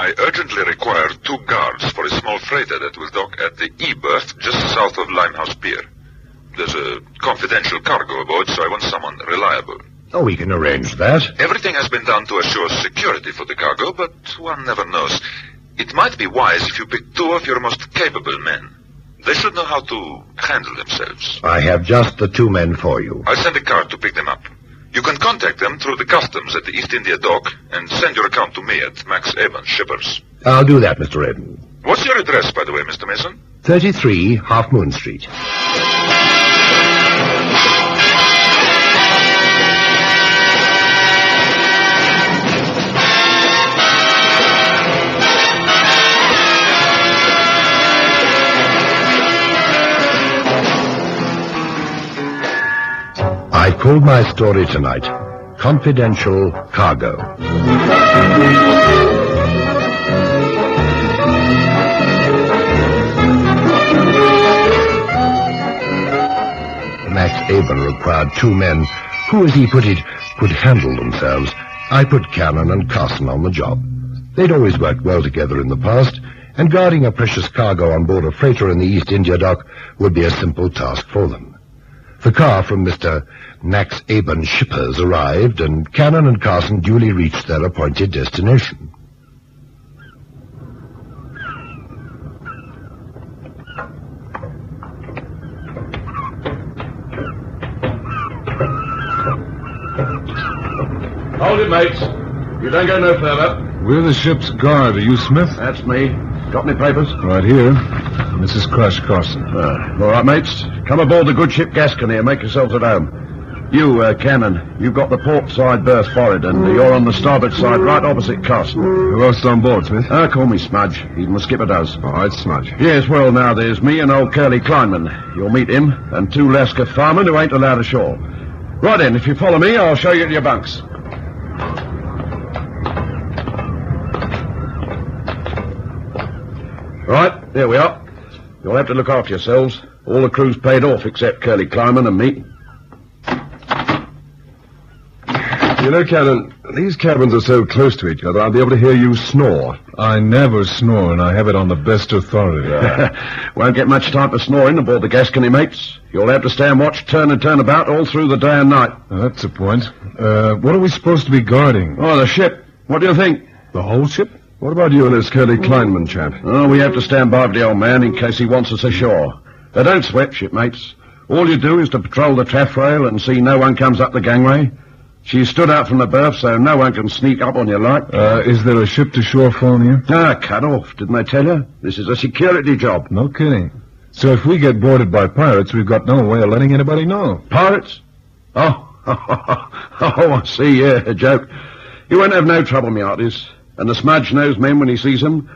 I urgently require two guards for a small freighter that will dock at the E-berth just south of Limehouse Pier. There's a confidential cargo aboard, so I want someone reliable. Oh, we can arrange that. Everything has been done to assure security for the cargo, but one never knows. It might be wise if you pick two of your most capable men. They should know how to handle themselves. I have just the two men for you. I'll send a car to pick them up. You can contact them through the customs at the East India dock and send your account to me at Max Evans Shippers. I'll do that, Mr. Eden. What's your address, by the way, Mr. Mason? 33 Half Moon Street. Called my story tonight Confidential Cargo. Max Aben required two men who, as he put it, could handle themselves. I put Cannon and Carson on the job. They'd always worked well together in the past, and guarding a precious cargo on board a freighter in the East India dock would be a simple task for them. The car from Mr. Max Aben Shippers arrived, and Cannon and Carson duly reached their appointed destination. Hold it, mates. You don't go no further. We're the ship's guard. Are you Smith? That's me. Got any papers? Right here. This is Crash Carson. Uh, all right, mates. Come aboard the good ship Gascony and make yourselves at home. You, uh, Cannon, you've got the port side berth forward, and you're on the starboard side right opposite Carson. Who else is on board, Smith? Uh, call me Smudge. Even the skipper does. All right, Smudge. Yes, well, now there's me and old Curly Kleinman. You'll meet him, and two Lascar firemen who ain't allowed ashore. Right then, if you follow me, I'll show you to your bunks. Right, there we are. You'll have to look after yourselves. All the crew's paid off except Curly Kleinman and me. You know, Cannon, these cabins are so close to each other, I'll be able to hear you snore. I never snore, and I have it on the best authority. Won't get much time for snoring aboard the Gascony, mates. You'll have to stay and watch turn and turn about all through the day and night. That's the point. Uh, what are we supposed to be guarding? Oh, the ship. What do you think? The whole ship? What about you and this Curly Kleinman chap? Oh, we have to stand by for the old man in case he wants us ashore. But don't sweat, shipmates. All you do is to patrol the taffrail and see no one comes up the gangway. She's stood out from the berth so no one can sneak up on you like. Uh, is there a ship to shore phone here? Ah, cut off. Didn't I tell you? This is a security job. No kidding. So if we get boarded by pirates, we've got no way of letting anybody know. Pirates? Oh, oh, I see, yeah, a joke. You won't have no trouble, me hearties. And the smudge knows men when he sees them.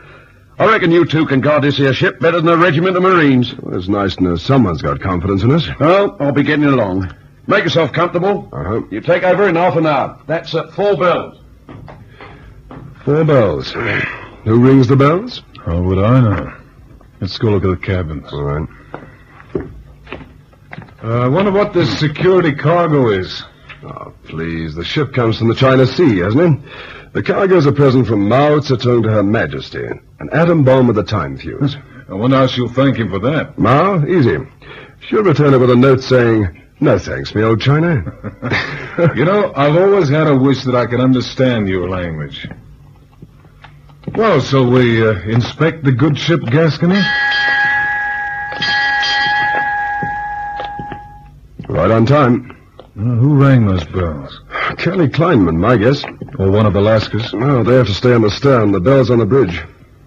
I reckon you two can guard this here ship better than a regiment of Marines. Well, it's nice to know someone's got confidence in us. Well, I'll be getting along. Make yourself comfortable. Uh-huh. You take over in half an hour. That's at four bells. Four bells. Who rings the bells? How would I know? Let's go look at the cabins. All right. Uh, I wonder what this security cargo is. Oh, please. The ship comes from the China Sea, hasn't it? The cargo's a present from Mao Zedong to Her Majesty. An atom bomb with a time fuse. I wonder how she'll thank him for that. Mao? Easy. She'll return it with a note saying, no thanks, me old China. you know, I've always had a wish that I could understand your language. Well, so we uh, inspect the good ship Gascony? Right on time. Uh, who rang those bells? Curly Kleinman, my guess. Or one of the Lascars. No, they have to stay on the stern. The bell's on the bridge.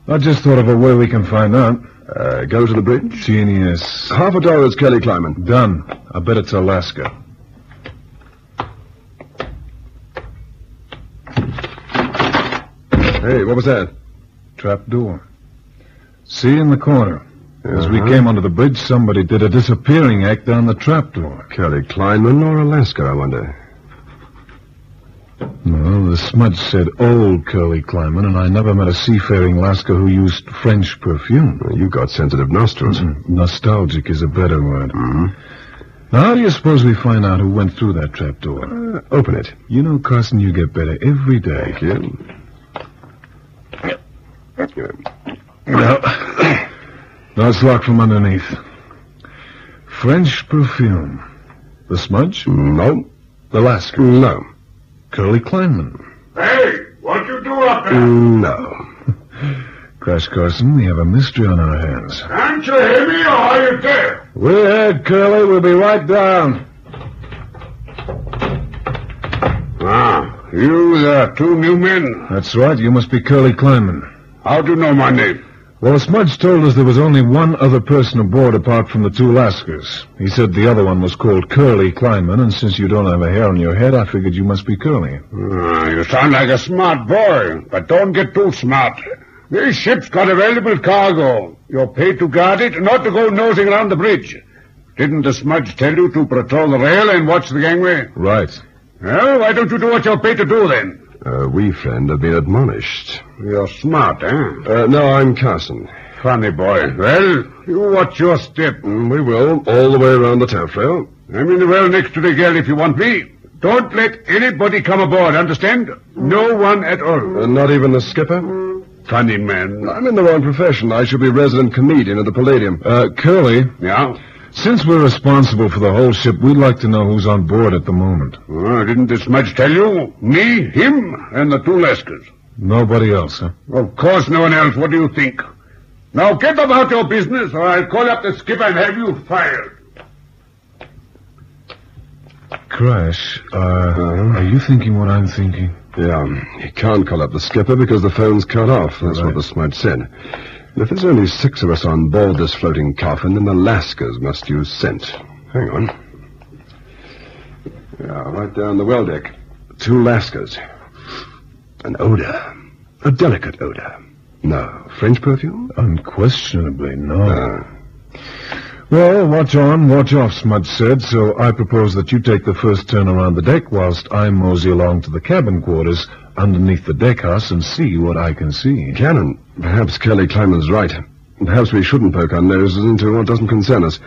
I just thought of a way we can find out. Uh, go to the bridge? Genius. Half a dollar is Curly Kleinman. Done. I bet it's a Lascar. Hey, what was that? Trap door. See in the corner. As we came under the bridge, somebody did a disappearing act down the trap door. Curly Kleinman or a Lascar, I wonder. Well, the smudge said old Curly Kleinman, and I never met a seafaring Lascar who used French perfume. you got sensitive nostrils. Nostalgic is a better word. Now, how do you suppose we find out who went through that trapdoor? Uh, open it. You know, Carson, you get better every day. Thank you. No. No, it's locked from underneath. French perfume. The smudge? No. The Lascar? No. Curly Kleinman. Hey, what you do up there? No. Crash Carson, we have a mystery on our hands. Can't you hear me or are you deaf? We're here, Curly. We'll be right down. Ah, you there, two new men. That's right. You must be Curly Kleinman. How do you know my name? Well, Smudge told us there was only one other person aboard apart from the two Lascars. He said the other one was called Curly Kleinman, and since you don't have a hair on your head, I figured you must be Curly. Ah, you sound like a smart boy, but don't get too smart. This ship's got a valuable cargo. You're paid to guard it, not to go nosing around the bridge. Didn't the smudge tell you to patrol the rail and watch the gangway? Right. Well, why don't you do what you're paid to do then? Uh, we, friend, have been admonished. You're smart, eh? Uh, no, I'm Carson. Funny boy. Well, you watch your step. Mm, we will, all the way around the taffrail. I'm in the well next to the girl if you want me. Don't let anybody come aboard, understand? No one at all. Uh, not even the skipper? Funny man. I'm in the wrong profession. I should be resident comedian at the Palladium. Uh, Curly, Yeah? Since we're responsible for the whole ship, we'd like to know who's on board at the moment. Oh, didn't this smudge tell you? Me, him, and the two Lascars. Nobody else, huh? Of course no one else. What do you think? Now get about your business or I'll call up the skipper and have you fired. Crash, uh, Uh-huh. are you thinking what I'm thinking? Yeah, he can't call up the skipper because the phone's cut off. That's what Right. the smudge said. If there's only six of us on board this floating coffin, then the Lascars must use scent. Hang on. Yeah, right down the well deck. Two Lascars. An odor. A delicate odor. No. French perfume? Unquestionably, no. Uh, Well, watch on, watch off, Smudge said, so I propose that you take the first turn around the deck whilst I mosey along to the cabin quarters underneath the deck house and see what I can see. Cannon. Perhaps Curly Kleinman's right. Perhaps we shouldn't poke our noses into what doesn't concern us.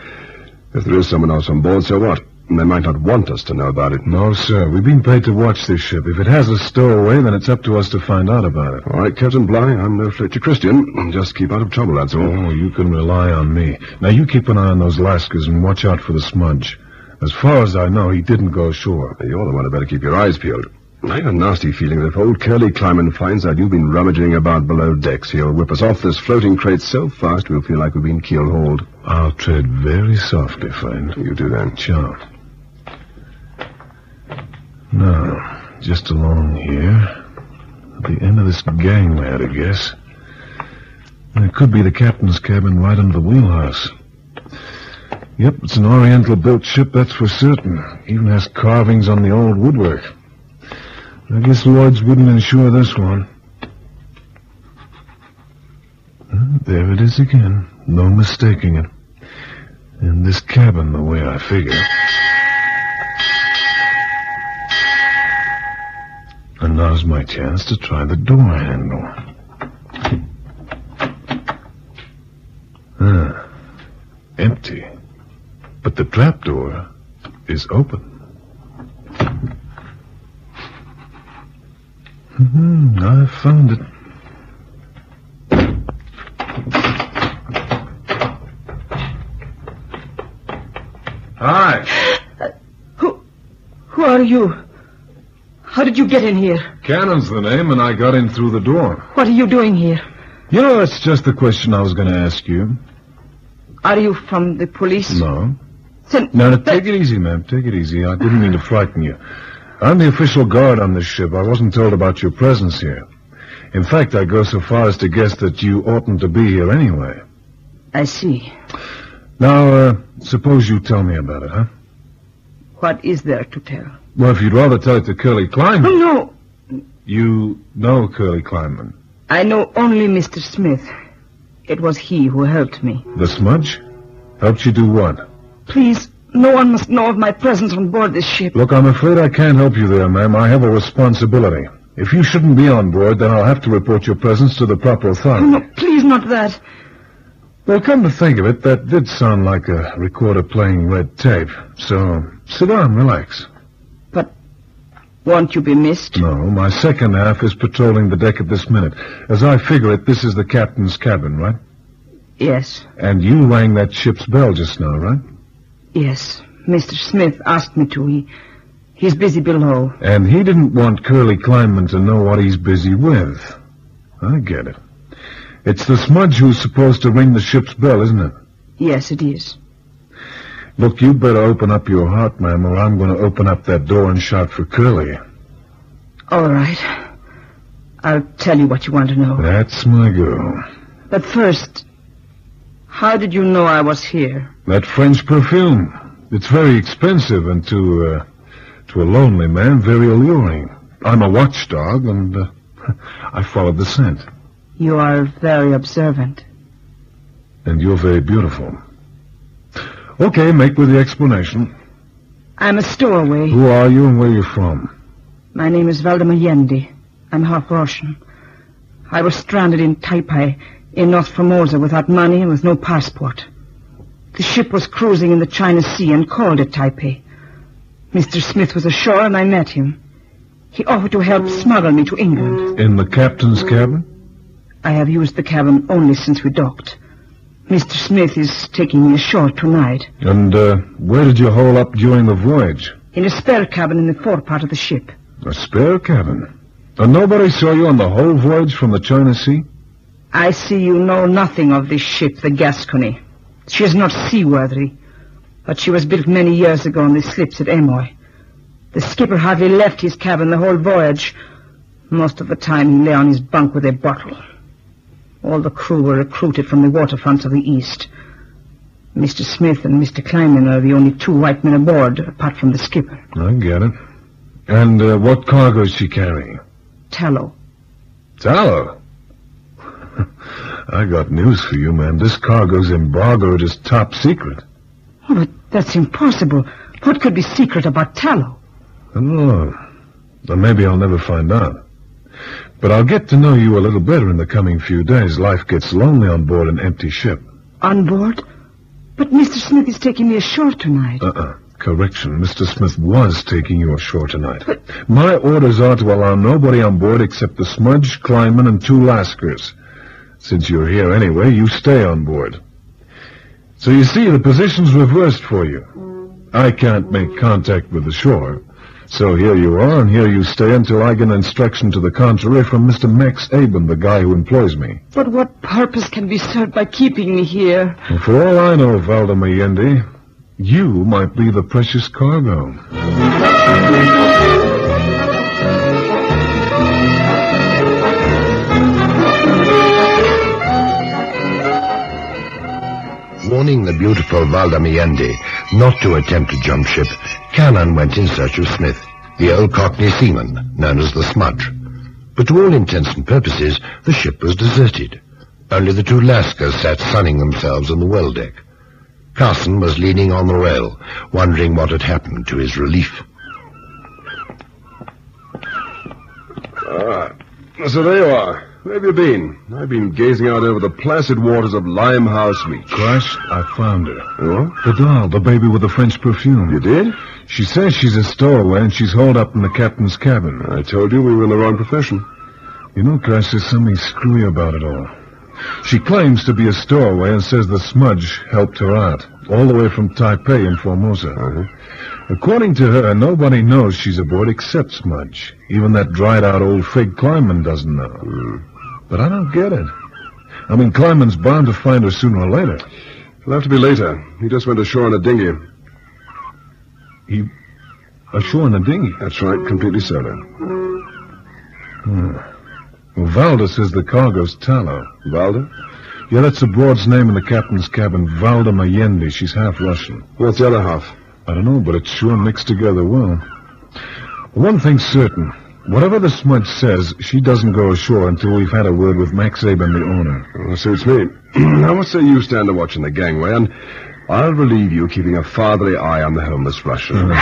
If there is someone else on board, so what? They might not want us to know about it. No, sir. We've been paid to watch this ship. If it has a stowaway, then it's up to us to find out about it. All right, Captain Bligh, I'm no Fletcher Christian. Just keep out of trouble, that's all. Oh, you can rely on me. Now, you keep an eye on those Lascars and watch out for the smudge. As far as I know, he didn't go ashore. You're the one who better keep your eyes peeled. I have a nasty feeling that if old Curly Kleinman finds out you've been rummaging about below decks, he'll whip us off this floating crate so fast we'll feel like we've been keel-hauled. I'll tread very softly, friend. You do that. Sure. Now, just along here. At the end of this gangway, I guess. It could be the captain's cabin right under the wheelhouse. Yep, it's an Oriental-built ship, that's for certain. Even has carvings on the old woodwork. I guess Lloyd's wouldn't insure this one. There it is again. No mistaking it. In this cabin, the way I figure. And now's my chance to try the door handle. Ah, empty. But the trapdoor is open. Hmm, I found it. Hi. Who, who are you? How did you get in here? Cannon's the name, and I got in through the door. What are you doing here? You know, that's just the question I was going to ask you. Are you from the police? No. Then, No, no, take it easy, ma'am. Take it easy. I didn't mean to frighten you. I'm the official guard on this ship. I wasn't told about your presence here. In fact, I go so far as to guess that you oughtn't to be here anyway. I see. Now, uh, suppose you tell me about it, huh? What is there to tell? Well, if you'd rather tell it to Curly Oh, Kleinman. no. You know Curly Kleinman. I know only Mr. Smith. It was he who helped me. The smudge? Helped you do what? Please, no one must know of my presence on board this ship. Look, I'm afraid I can't help you there, ma'am. I have a responsibility. If you shouldn't be on board, then I'll have to report your presence to the proper authority. no, please not that. Well, come to think of it, that did sound like a recorder playing red tape. So, sit down, relax. But won't you be missed? No, my second half is patrolling the deck at this minute. As I figure it, this is the captain's cabin, right? Yes, And you rang that ship's bell just now, right? Yes. Mr. Smith asked me to. He, he's busy below. And he didn't want Curly Kleinman to know what he's busy with. I get it. It's the smudge who's supposed to ring the ship's bell, isn't it? Yes, it is. Look, you better open up your heart, ma'am, or I'm going to open up that door and shout for Curly. All right. I'll tell you what you want to know. That's my girl. But first, how did you know I was here? That French perfume. It's very expensive and to, uh, to a lonely man, very alluring. I'm a watchdog and, uh, I followed the scent. You are very observant. And you're very beautiful. Okay, make with the explanation. I'm a stowaway. Who are you and where are you from? My name is Valda Mayendi. I'm half Russian. I was stranded in Taipei, in North Formosa, without money and with no passport. The ship was cruising in the China Sea and called at Taipei. Mr. Smith was ashore and I met him. He offered to help smuggle me to England. In the captain's cabin? I have used the cabin only since we docked. Mr. Smith is taking me ashore tonight, And, uh, where did you hole up during the voyage? in a spare cabin in the forepart of the ship. A spare cabin. And nobody saw you on the whole voyage from the China Sea? I see you know nothing of this ship, the Gascony. She is not seaworthy, but she was built many years ago on the slips at Amoy. The skipper hardly left his cabin the whole voyage. Most of the time he lay on his bunk with a bottle. All the crew were recruited from the waterfronts of the east. Mr. Smith and Mr. Kleinman are the only two white men aboard, apart from the skipper. I get it. And, uh, what cargo is she carrying? Tallow. Tallow. I got news for you, man. This cargo's embargoed as top secret. Oh, but that's impossible. What could be secret about tallow? I don't know. Then maybe I'll never find out. But I'll get to know you a little better in the coming few days. Life gets lonely on board an empty ship. On board? But Mr. Smith is taking me ashore tonight. Uh-uh. Correction. Mr. Smith was taking you ashore tonight. But... My orders are to allow nobody on board except the Smudge, Kleinman, and two Lascars. Since you're here anyway, you stay on board. So you see, the position's reversed for you. I can't make contact with the shore. So here you are, and here you stay until I get an instruction to the contrary from Mr. Max Aben, the guy who employs me. But what purpose can be served by keeping me here? For all I know, Valda Mayendi, you might be the precious cargo. Warning the beautiful Valda Mayendi not to attempt to jump ship, Cannon went in search of Smith, the old Cockney seaman known as the Smudge. But to all intents and purposes, the ship was deserted. Only the two Lascars sat sunning themselves on the well deck. Carson was leaning on the rail, wondering what had happened to his relief. Ah, so there you are. Where have you been? I've been gazing out over the placid waters of Limehouse Reach. Crash, I found her. Oh? The doll, the baby with the French perfume. You did? She says she's a stowaway and she's holed up in the captain's cabin. I told you we were in the wrong profession. You know, Crash, there's something screwy about it all. She claims to be a stowaway and says the smudge helped her out, all the way from Taipei in Formosa. Uh-huh. According to her, nobody knows she's aboard except Smudge. Even that dried-out old fig Kleinman doesn't know. Hmm. But I don't get it. I mean, Kleinman's bound to find her sooner or later. It'll have to be later. He just went ashore in a dinghy. He... ashore in a dinghy. That's right, completely solo. Hmm. Well, Valda says the cargo's tallow. Valda? Yeah, that's the broad's name in the captain's cabin, Valda Mayendi. She's half Russian. What's the other half? I don't know, but it's sure mixed together well. One thing's certain. Whatever the smudge says, she doesn't go ashore until we've had a word with Max Aben, the owner. Well, suits me. now, what say you stand a watch in the gangway, and I'll relieve you keeping a fatherly eye on the homeless Russian.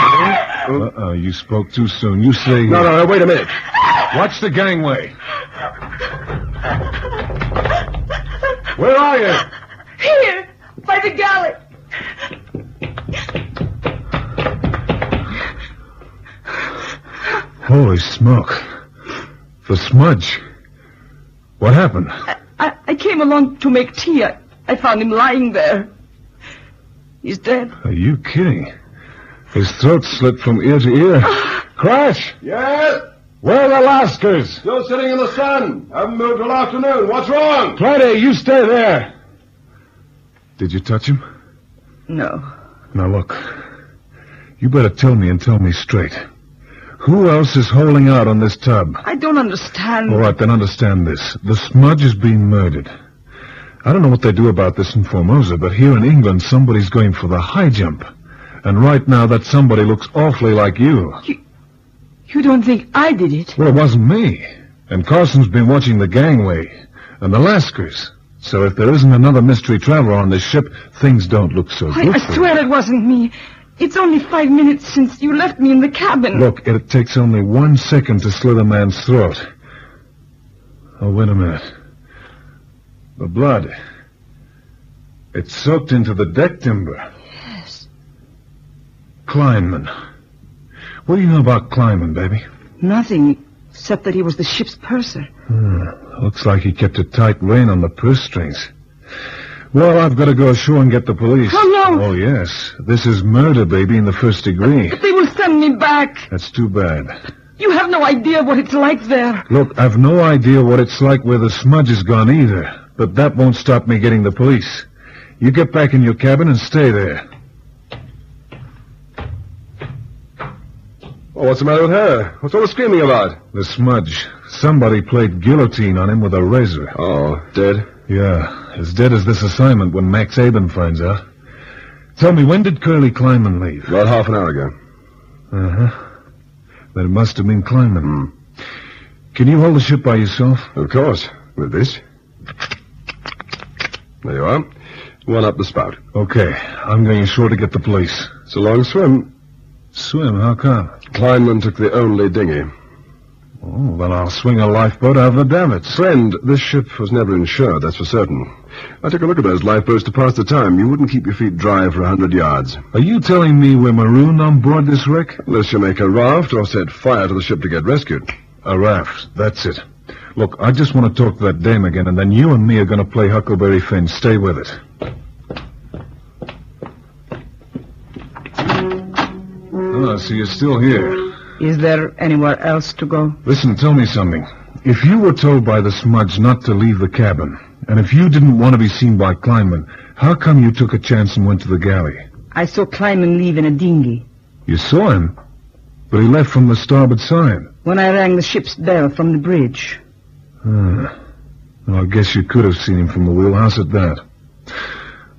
Uh-uh, you spoke too soon. You say... No, no, no, wait a minute. Watch the gangway. Where are you? Here, by the galley. Holy smoke. The smudge. What happened? I, I came along to make tea. I, I found him lying there. He's dead. Are you kidding? His throat slit from ear to ear. Ah. Crash! Yes? Where are the Lascars? Still sitting in the sun. Haven't moved till afternoon. What's wrong? Friday, you stay there. Did you touch him? No. Now look. You better tell me and tell me straight. Who else is holding out on this tub? I don't understand. All right, then understand this. The smudge is being murdered. I don't know what they do about this in Formosa, but here in England, somebody's going for the high jump. And right now, that somebody looks awfully like you. You you don't think I did it? Well, it wasn't me. And Carson's been watching the gangway. And the Lascars. So if there isn't another mystery traveler on this ship, things don't look so I, good I swear it wasn't me. It's only five minutes since you left me in the cabin. Look, it takes only one second to slit a man's throat. Oh, wait a minute. The blood. It's soaked into the deck timber. Yes. Kleinman. What do you know about Kleinman, baby? Nothing, except that he was the ship's purser. Hmm, looks like he kept a tight rein on the purse strings. Well, I've got to go ashore and get the police. Oh, no. Oh, yes. This is murder, baby, in the first degree. They will send me back. That's too bad. You have no idea what it's like there. Look, I've no idea what it's like where the smudge has gone either, but that won't stop me getting the police. You get back in your cabin and stay there. Oh, what's the matter with her? What's all the screaming about? The smudge. Somebody played guillotine on him with a razor. Oh, dead? Yeah, as dead as this assignment when Max Aben finds out. Tell me, when did Curly Kleinman leave? About half an hour ago. Uh-huh. Then it must have been Kleinman. Can you hold the ship by yourself? Of course. With this. There you are. One up the spout. Okay, I'm going ashore to get the police. It's a long swim. Swim, how come? Kleinman took the only dinghy. Oh, then I'll swing a lifeboat out of the davits. Friend, this ship was never insured, that's for certain. I took a look at those lifeboats to pass the time. You wouldn't keep your feet dry for a hundred yards. Are you telling me we're marooned on board this wreck? Unless you make a raft or set fire to the ship to get rescued. A raft, that's it. Look, I just want to talk to that dame again, and then you and me are going to play Huckleberry Finn. Stay with it. Ah, so you're still here. Is there anywhere else to go? Listen, tell me something. If you were told by the smudge not to leave the cabin, and if you didn't want to be seen by Kleinman, how come you took a chance and went to the galley? I saw Kleinman leave in a dinghy. You saw him, but he left from the starboard side. When I rang the ship's bell from the bridge. Ah. Well, I guess you could have seen him from the wheelhouse at that.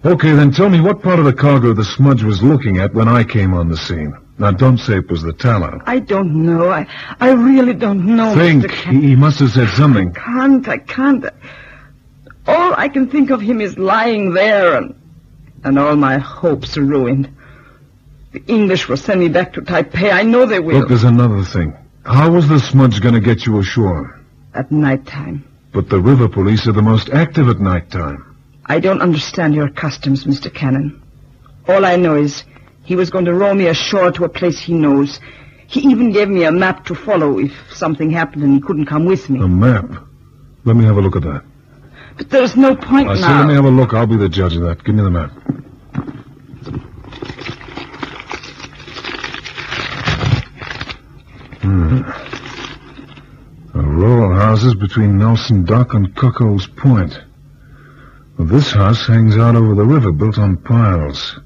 Okay, then tell me what part of the cargo the smudge was looking at when I came on the scene. Now, don't say it was the tallow. I don't know. I, I really don't know. Think. Mr. He, he must have said something. can't. I can't. All I can think of him is lying there, and and all my hopes are ruined. The English will send me back to Taipei. I know they will. Look, there's another thing. How was the smudge going to get you ashore? At night time. But the river police are the most active at night time. I don't understand your customs, Mr. Cannon. All I know is he was going to row me ashore to a place he knows. He even gave me a map to follow if something happened and he couldn't come with me. A map. Let me have a look at that. But there's no point I now. let me have a look. I'll be the judge of that. Give me the map. Hmm. A row of houses between Nelson Dock and Cuckold's Point. Well, this house hangs out over the river, built on piles.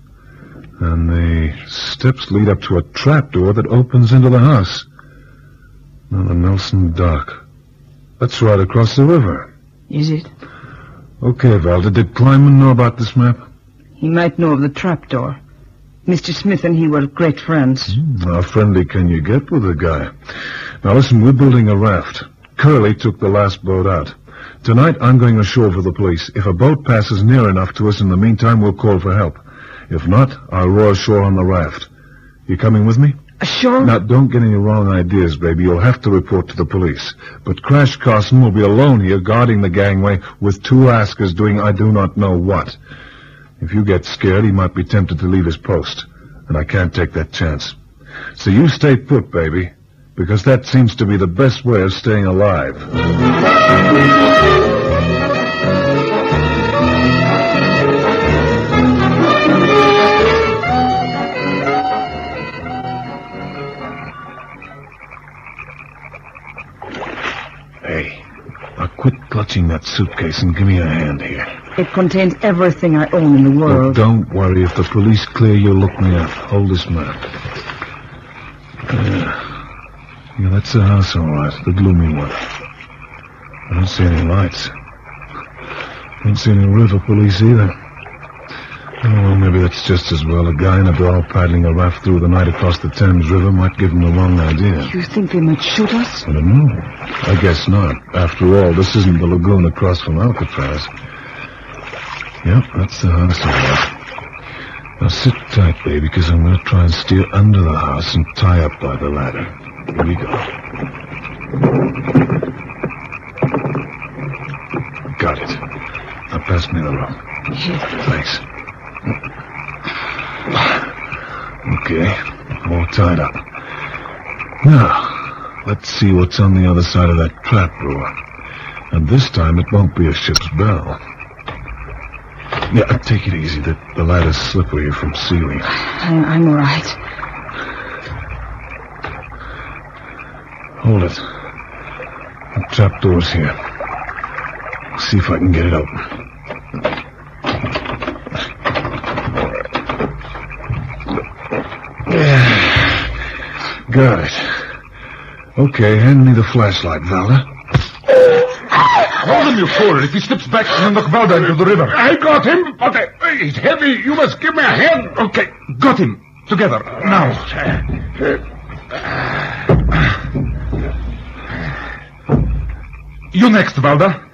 And the steps lead up to a trapdoor that opens into the house. Now, the Nelson Dock. That's right across the river. Is it? Okay, Valda. Did Kleinman know about this map? He might know of the trapdoor. Mr. Smith and he were great friends. Hmm, how friendly can you get with a guy? Now listen, we're building a raft. Curly took the last boat out. Tonight I'm going ashore for the police. If a boat passes near enough to us in the meantime, we'll call for help. If not, I'll row ashore on the raft. You coming with me? Ashore? Now, don't get any wrong ideas, baby. You'll have to report to the police. But Crash Carson will be alone here guarding the gangway with two askers doing I do not know what. If you get scared, he might be tempted to leave his post. And I can't take that chance. So you stay put, baby. because that seems to be the best way of staying alive. Quit clutching that suitcase and give me a hand here. It contains everything I own in the Look, world. don't worry. If the police clear you, look me up. Hold this map. Yeah. yeah, that's the house, all right. The gloomy one. I don't see any lights. I Don't see any river police either. Oh, well, maybe that's just as well. A guy in a bra paddling a raft through the night across the Thames River might give him the wrong idea. You think they might shoot us? I don't know. I guess not. After all, this isn't the lagoon across from Alcatraz. Yep, that's the house all right. Now sit tight, baby, because I'm going to try and steer under the house and tie up by the ladder. Here we go. Got it. Now pass me the rope. Here. Thanks. Okay, all tied up. Now, let's see what's on the other side of that trap door. And this time it won't be a ship's bell. Yeah, take it easy. The, the ladder's slippery from sealing. I, I'm all right. Hold it. The trap door's here. See if I can get it open. Got it. Okay, hand me the flashlight, Valda. Hold him, you fool. If he slips back, you'll knock Valda into the river. I got him, but uh, he's heavy. You must give me a hand. Okay, got him. Together. Now. You next, Valda.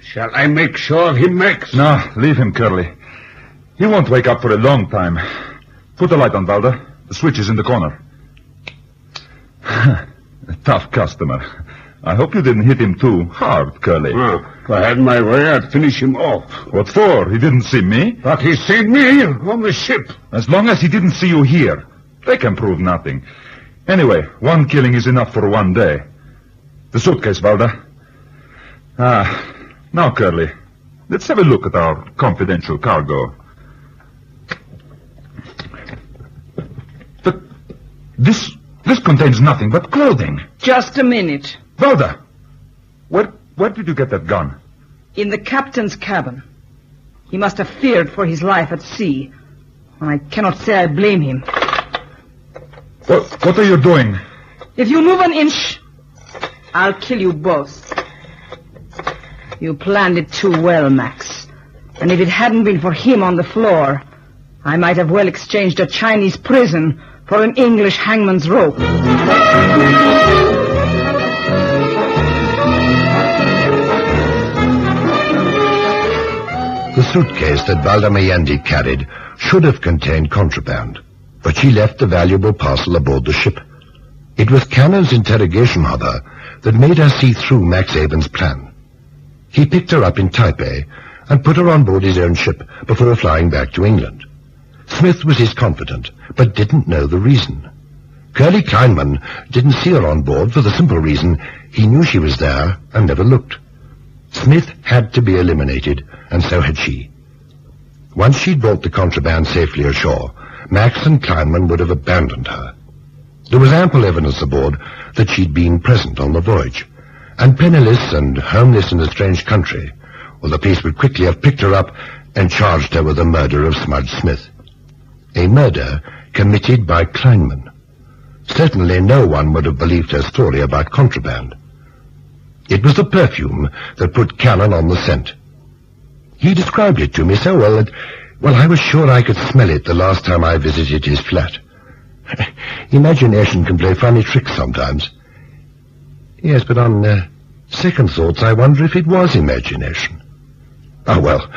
Shall I make sure of him, Max? No, leave him, Curly. He won't wake up for a long time. Put the light on, Valda. The switch is in the corner. A tough customer. I hope you didn't hit him too hard, Curly. Oh, if I had my way, I'd finish him off. What for? He didn't see me? But he seen me here on the ship. As long as he didn't see you here, they can prove nothing. Anyway, one killing is enough for one day. The suitcase, Valda. Ah, now, Curly, let's have a look at our confidential cargo. This this contains nothing but clothing. Just a minute. Valda, where where did you get that gun? In the captain's cabin. He must have feared for his life at sea. And I cannot say I blame him. What what are you doing? If you move an inch, I'll kill you both. You planned it too well, Max. And if it hadn't been for him on the floor, I might have well exchanged a Chinese prison for an English hangman's rope. The suitcase that Valda Mayendi carried should have contained contraband, but she left the valuable parcel aboard the ship. It was Cannon's interrogation her that made her see through Max Aben's plan. He picked her up in Taipei and put her on board his own ship before flying back to England. Smith was his confidant, but didn't know the reason. Curly Kleinman didn't see her on board for the simple reason he knew she was there and never looked. Smith had to be eliminated, and so had she. Once she'd brought the contraband safely ashore, Max and Kleinman would have abandoned her. There was ample evidence aboard that she'd been present on the voyage, and penniless and homeless in a strange country, well, the police would quickly have picked her up and charged her with the murder of Smudge Smith. A murder committed by Kleinman. Certainly no one would have believed her story about contraband. It was the perfume that put Cannon on the scent. He described it to me so well that, well, I was sure I could smell it the last time I visited his flat. Imagination can play funny tricks sometimes. Yes, but on uh, second thoughts, I wonder if it was imagination. Oh, well,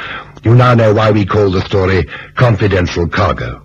you now know why we call the story Confidential Cargo.